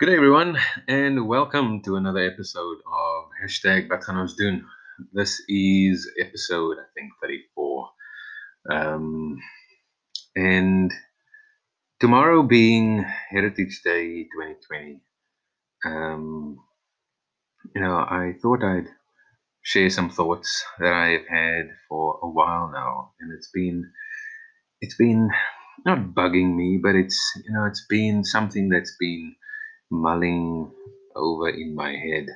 Good day, everyone, and welcome to another episode of hashtag Doen. This is episode, I think, 34. Um, and tomorrow being Heritage Day 2020, um, you know, I thought I'd share some thoughts that I've had for a while now, and it's been, it's been not bugging me, but it's, you know, it's been something that's been mulling over in my head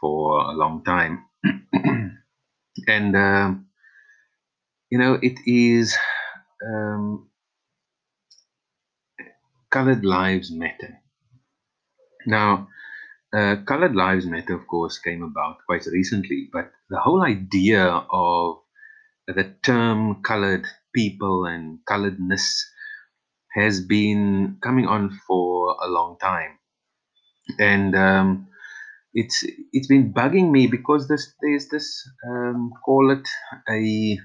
for a long time. and, um, you know, it is um, Colored Lives Matter. Now, uh, Colored Lives Matter, of course, came about quite recently, but the whole idea of the term colored people and coloredness has been coming on for a long time and um, it's it's been bugging me because this there's this um, call it a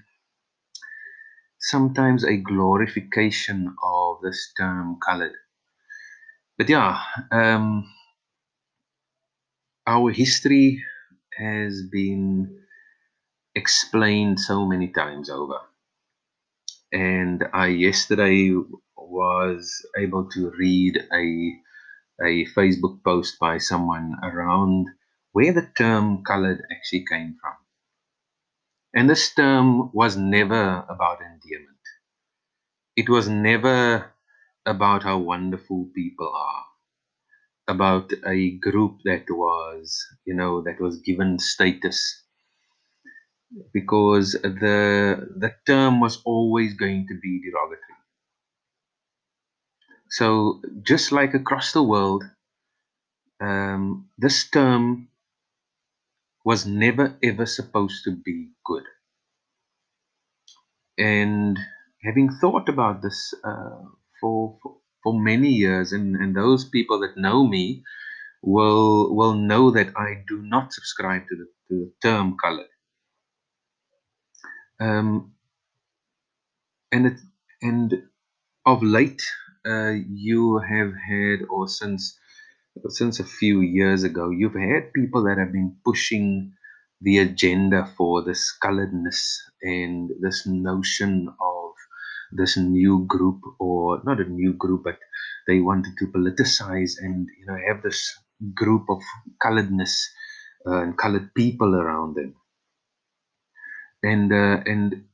sometimes a glorification of this term colored. But yeah um, our history has been explained so many times over. And i yesterday was able to read a a Facebook post by someone around where the term colored actually came from. And this term was never about endearment. It was never about how wonderful people are, about a group that was, you know, that was given status. Because the the term was always going to be derogatory. So just like across the world, um, this term was never ever supposed to be good. And having thought about this uh, for, for for many years, and, and those people that know me will will know that I do not subscribe to the, to the term color. Um, and it, and of late, uh, you have had, or since since a few years ago, you've had people that have been pushing the agenda for this coloredness and this notion of this new group, or not a new group, but they wanted to politicize and you know have this group of coloredness uh, and colored people around them. And uh, and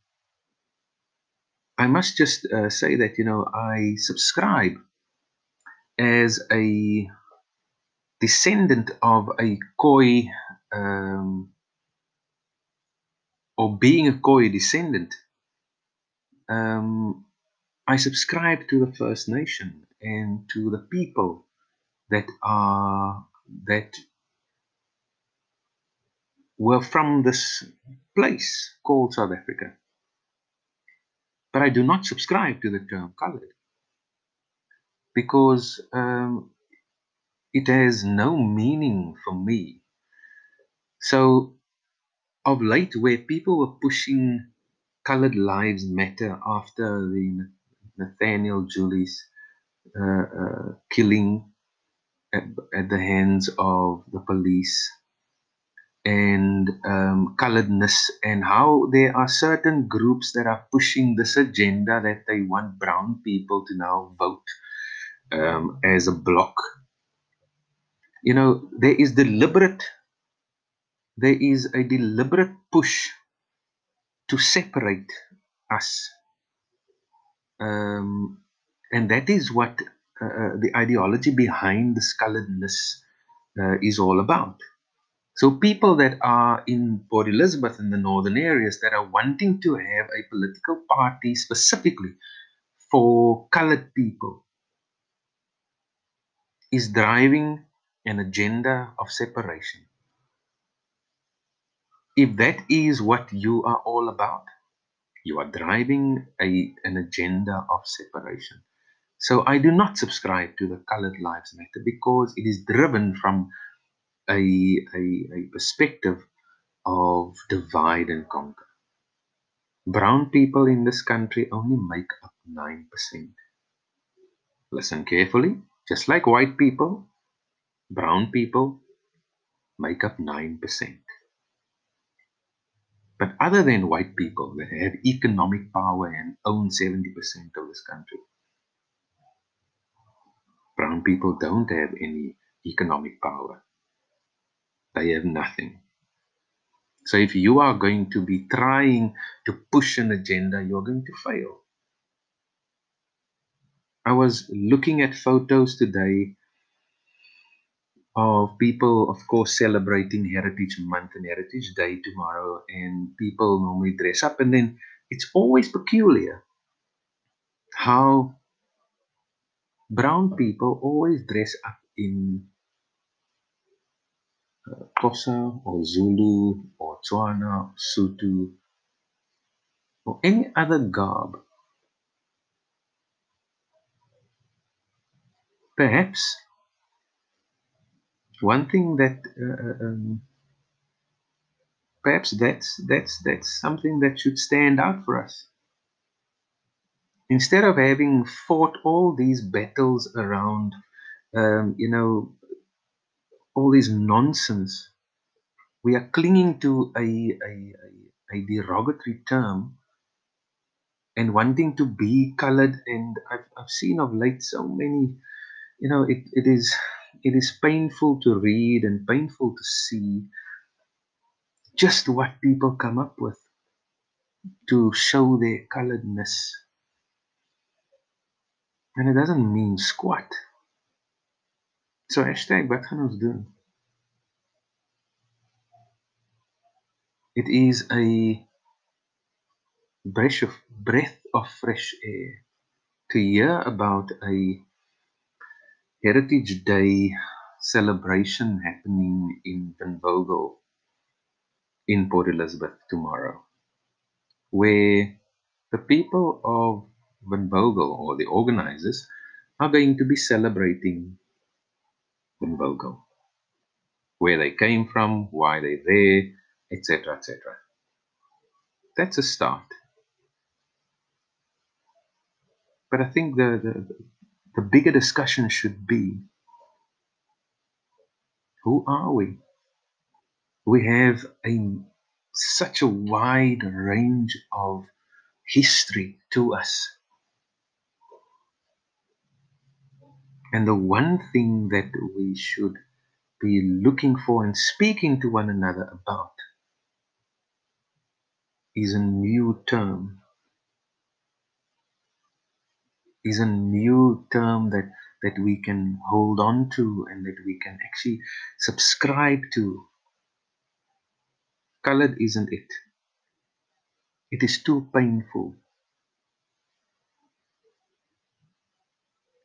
I must just uh, say that you know I subscribe as a descendant of a Khoi, um, or being a Khoi descendant, um, I subscribe to the First Nation and to the people that are that were from this place called South Africa. But I do not subscribe to the term colored because um, it has no meaning for me. So, of late, where people were pushing colored lives matter after the Nathaniel Julius uh, uh, killing at, at, the hands of the police and um, coloredness, and how there are certain groups that are pushing this agenda that they want brown people to now vote um, as a block. You know there is deliberate there is a deliberate push to separate us. Um, and that is what uh, uh, the ideology behind the coloredness uh, is all about so people that are in port elizabeth in the northern areas that are wanting to have a political party specifically for colored people is driving an agenda of separation. If that is what you are all about, you are driving a, an agenda of separation. So I do not subscribe to the Colored Lives Matter because it is driven from a, a, a perspective of divide and conquer. Brown people in this country only make up 9%. Listen carefully. Just like white people, Brown people make up 9%. But other than white people that have economic power and own 70% of this country, brown people don't have any economic power. They have nothing. So if you are going to be trying to push an agenda, you're going to fail. I was looking at photos today of people, of course, celebrating Heritage Month and Heritage Day tomorrow, and people normally dress up, and then it's always peculiar how brown people always dress up in Xhosa or Zulu or Tswana, Sotho, or any other garb. Perhaps one thing that uh, um, perhaps that's that's that's something that should stand out for us instead of having fought all these battles around um, you know all this nonsense we are clinging to a, a, a, derogatory term and wanting to be colored and I've, I've seen of late so many you know it, it is it is painful to read and painful to see just what people come up with to show their coloredness. And it doesn't mean squat. So hashtag wat gaan ons? It is a breath of, breath of fresh air to hear about a Heritage Day celebration happening in Windvogel in Port Elizabeth tomorrow, where the people of Windvogel or the organizers are going to be celebrating Windvogel, where they came from, why they're there, etc., etc. That's a start. But I think the, the, the bigger discussion should be who are we? We have a such a wide range of history to us. And the one thing that we should be looking for and speaking to one another about is a new term. Is a new term that that we can hold on to and that we can actually subscribe to. Colored isn't it. It is too painful.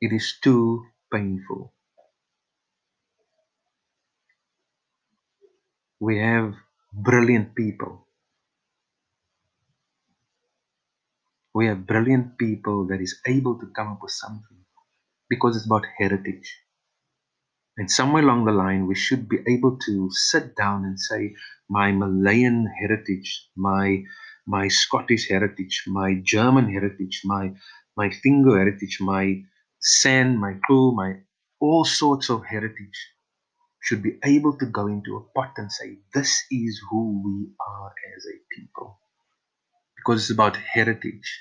It is too painful. We have brilliant people. We have brilliant people that is able to come up with something because it's about heritage. And somewhere along the line, we should be able to sit down and say, my Malayan heritage, my my Scottish heritage, my German heritage, my my Fingo heritage, my San, my Kru, my all sorts of heritage should be able to go into a pot and say, this is who we are as a people. Because it's about heritage.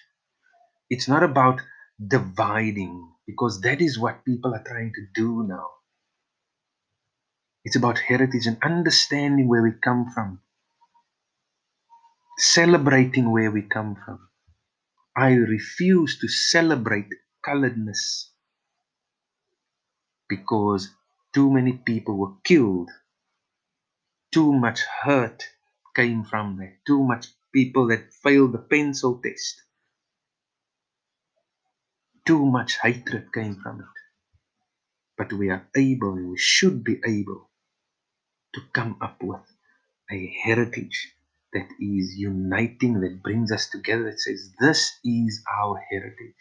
It's not about dividing, because that is what people are trying to do now. It's about heritage and understanding where we come from, celebrating where we come from. I refuse to celebrate coloredness because too many people were killed. Too much hurt came from that. Too much people that failed the pencil test. Too much hatred came from it. But we are able, and we should be able, to come up with a heritage that is uniting, that brings us together, that says, This is our heritage.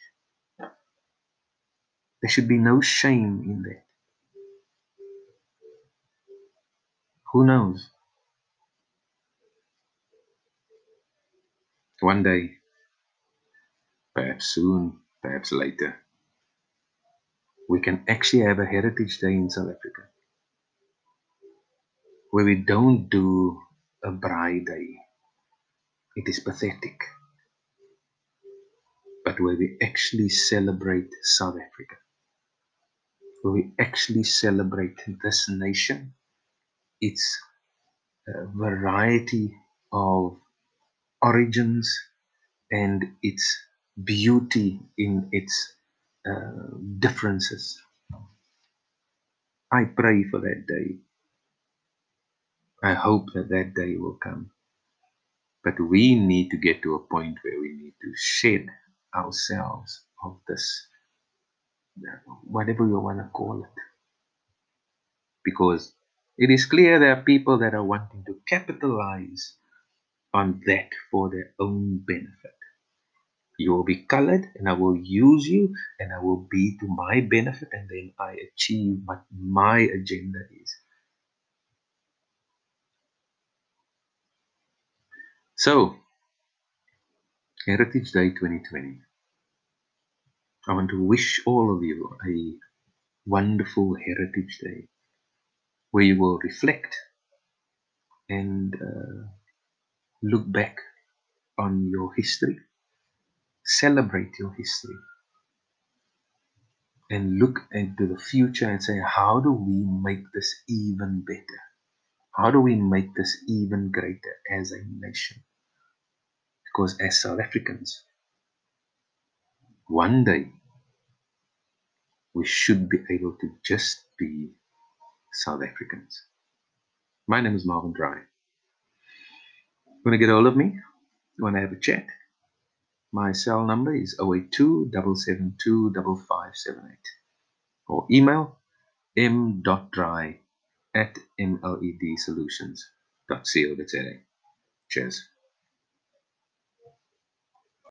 There should be no shame in that. Who knows? One day, perhaps soon, perhaps later, we can actually have a Heritage Day in South Africa. where we don't do a Braai Day. It is pathetic. But where we actually celebrate South Africa, we actually celebrate this nation, its uh, variety of origins and its beauty in its uh, differences. I pray for that day. I hope that that day will come. But we need to get to a point where we need to shed ourselves of this, whatever you want to call it. Because it is clear there are people that are wanting to capitalize on that for their own benefit. You will be colored, and I will use you, and I will be to my benefit, and then I achieve what my agenda is. So, Heritage Day 2020. I want to wish all of you a wonderful Heritage Day where you will reflect and uh, look back on your history, celebrate your history, and look into the future and say, how do we make this even better? How do we make this even greater as a nation? Because as South Africans, one day we should be able to just be South Africans. My name is Marvin Dry. You Want to get hold of me? You want to have a chat? My cell number is 082 772 5578 or email m.dry at mledsolutions.co.za. Cheers.